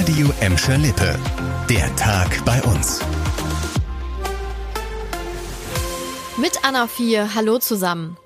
Radio Emscher Lippe. Der Tag bei uns. Mit Anna 4, hallo zusammen.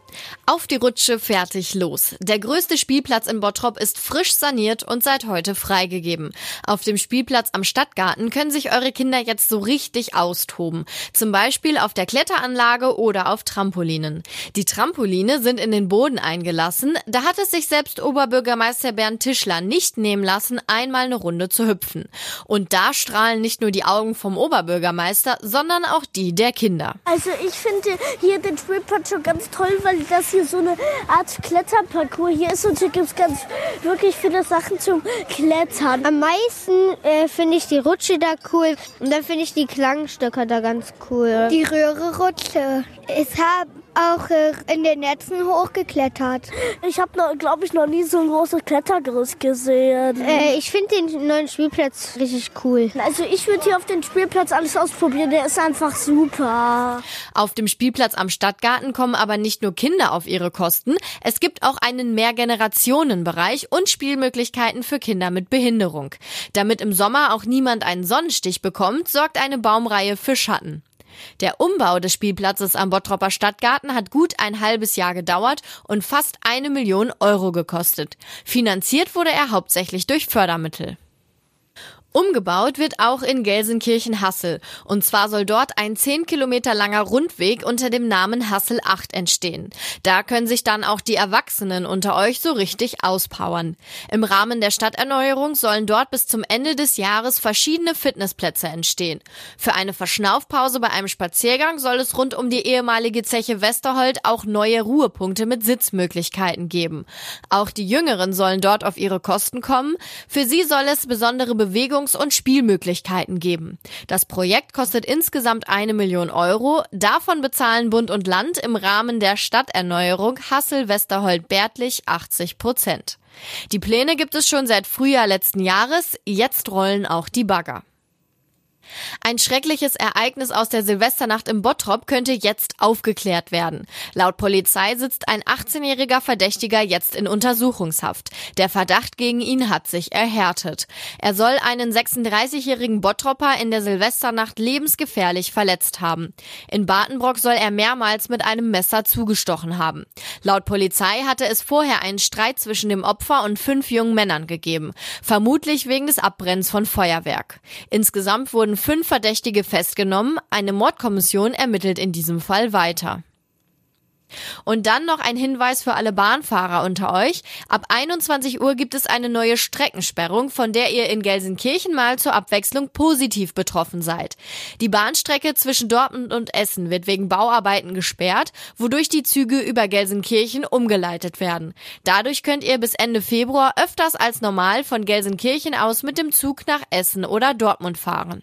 Auf die Rutsche, fertig, los. Der größte Spielplatz in Bottrop ist frisch saniert und seit heute freigegeben. Auf dem Spielplatz am Stadtgarten können sich eure Kinder jetzt so richtig austoben. Zum Beispiel auf der Kletteranlage oder auf Trampolinen. Die Trampoline sind in den Boden eingelassen. Da hat es sich selbst Oberbürgermeister Bernd Tischler nicht nehmen lassen, einmal eine Runde zu hüpfen. Und da strahlen nicht nur die Augen vom Oberbürgermeister, sondern auch die der Kinder. Also ich finde hier den Spielplatz schon ganz toll, weil das hier so eine Art Kletterparcours hier ist und hier gibt es ganz wirklich viele Sachen zum Klettern. Am meisten äh, finde ich die Rutsche da cool und dann finde ich die Klangstöcker da ganz cool. Die Röhre-Rutsche. Ich habe auch äh, in den Netzen hochgeklettert. Ich habe, glaube ich, noch nie so ein großes Klettergerüst gesehen. Äh, ich finde den neuen Spielplatz richtig cool. Also ich würde hier auf den Spielplatz alles ausprobieren. Der ist einfach super. Auf dem Spielplatz am Stadtgarten kommen aber nicht nur Kinder auf ihre Kosten. Es gibt auch einen Mehrgenerationenbereich und Spielmöglichkeiten für Kinder mit Behinderung. Damit im Sommer auch niemand einen Sonnenstich bekommt, sorgt eine Baumreihe für Schatten. Der Umbau des Spielplatzes am Bottropper Stadtgarten hat gut ein halbes Jahr gedauert und fast eine Million Euro gekostet. Finanziert wurde er hauptsächlich durch Fördermittel. Umgebaut wird auch in Gelsenkirchen-Hassel. Und zwar soll dort ein 10 Kilometer langer Rundweg unter dem Namen Hassel 8 entstehen. Da können sich dann auch die Erwachsenen unter euch so richtig auspowern. Im Rahmen der Stadterneuerung sollen dort bis zum Ende des Jahres verschiedene Fitnessplätze entstehen. Für eine Verschnaufpause bei einem Spaziergang soll es rund um die ehemalige Zeche Westerhold auch neue Ruhepunkte mit Sitzmöglichkeiten geben. Auch die Jüngeren sollen dort auf ihre Kosten kommen. Für sie soll es besondere Bewegung Bewegungs- und Spielmöglichkeiten geben. Das Projekt kostet insgesamt eine Million Euro. Davon bezahlen Bund und Land im Rahmen der Stadterneuerung Hassel-Westerhold-Bärtlich 80 Prozent. Die Pläne gibt es schon seit Frühjahr letzten Jahres. Jetzt rollen auch die Bagger. Ein schreckliches Ereignis aus der Silvesternacht im Bottrop könnte jetzt aufgeklärt werden. Laut Polizei sitzt ein 18-jähriger Verdächtiger jetzt in Untersuchungshaft. Der Verdacht gegen ihn hat sich erhärtet. Er soll einen 36-jährigen Bottropper in der Silvesternacht lebensgefährlich verletzt haben. In Bartenbrock soll er mehrmals mit einem Messer zugestochen haben. Laut Polizei hatte es vorher einen Streit zwischen dem Opfer und fünf jungen Männern gegeben. Vermutlich wegen des Abbrennens von Feuerwerk. Insgesamt wurden wurden fünf Verdächtige festgenommen. Eine Mordkommission ermittelt in diesem Fall weiter. Und dann noch ein Hinweis für alle Bahnfahrer unter euch. Ab 21 Uhr gibt es eine neue Streckensperrung, von der ihr in Gelsenkirchen mal zur Abwechslung positiv betroffen seid. Die Bahnstrecke zwischen Dortmund und Essen wird wegen Bauarbeiten gesperrt, wodurch die Züge über Gelsenkirchen umgeleitet werden. Dadurch könnt ihr bis Ende Februar öfters als normal von Gelsenkirchen aus mit dem Zug nach Essen oder Dortmund fahren.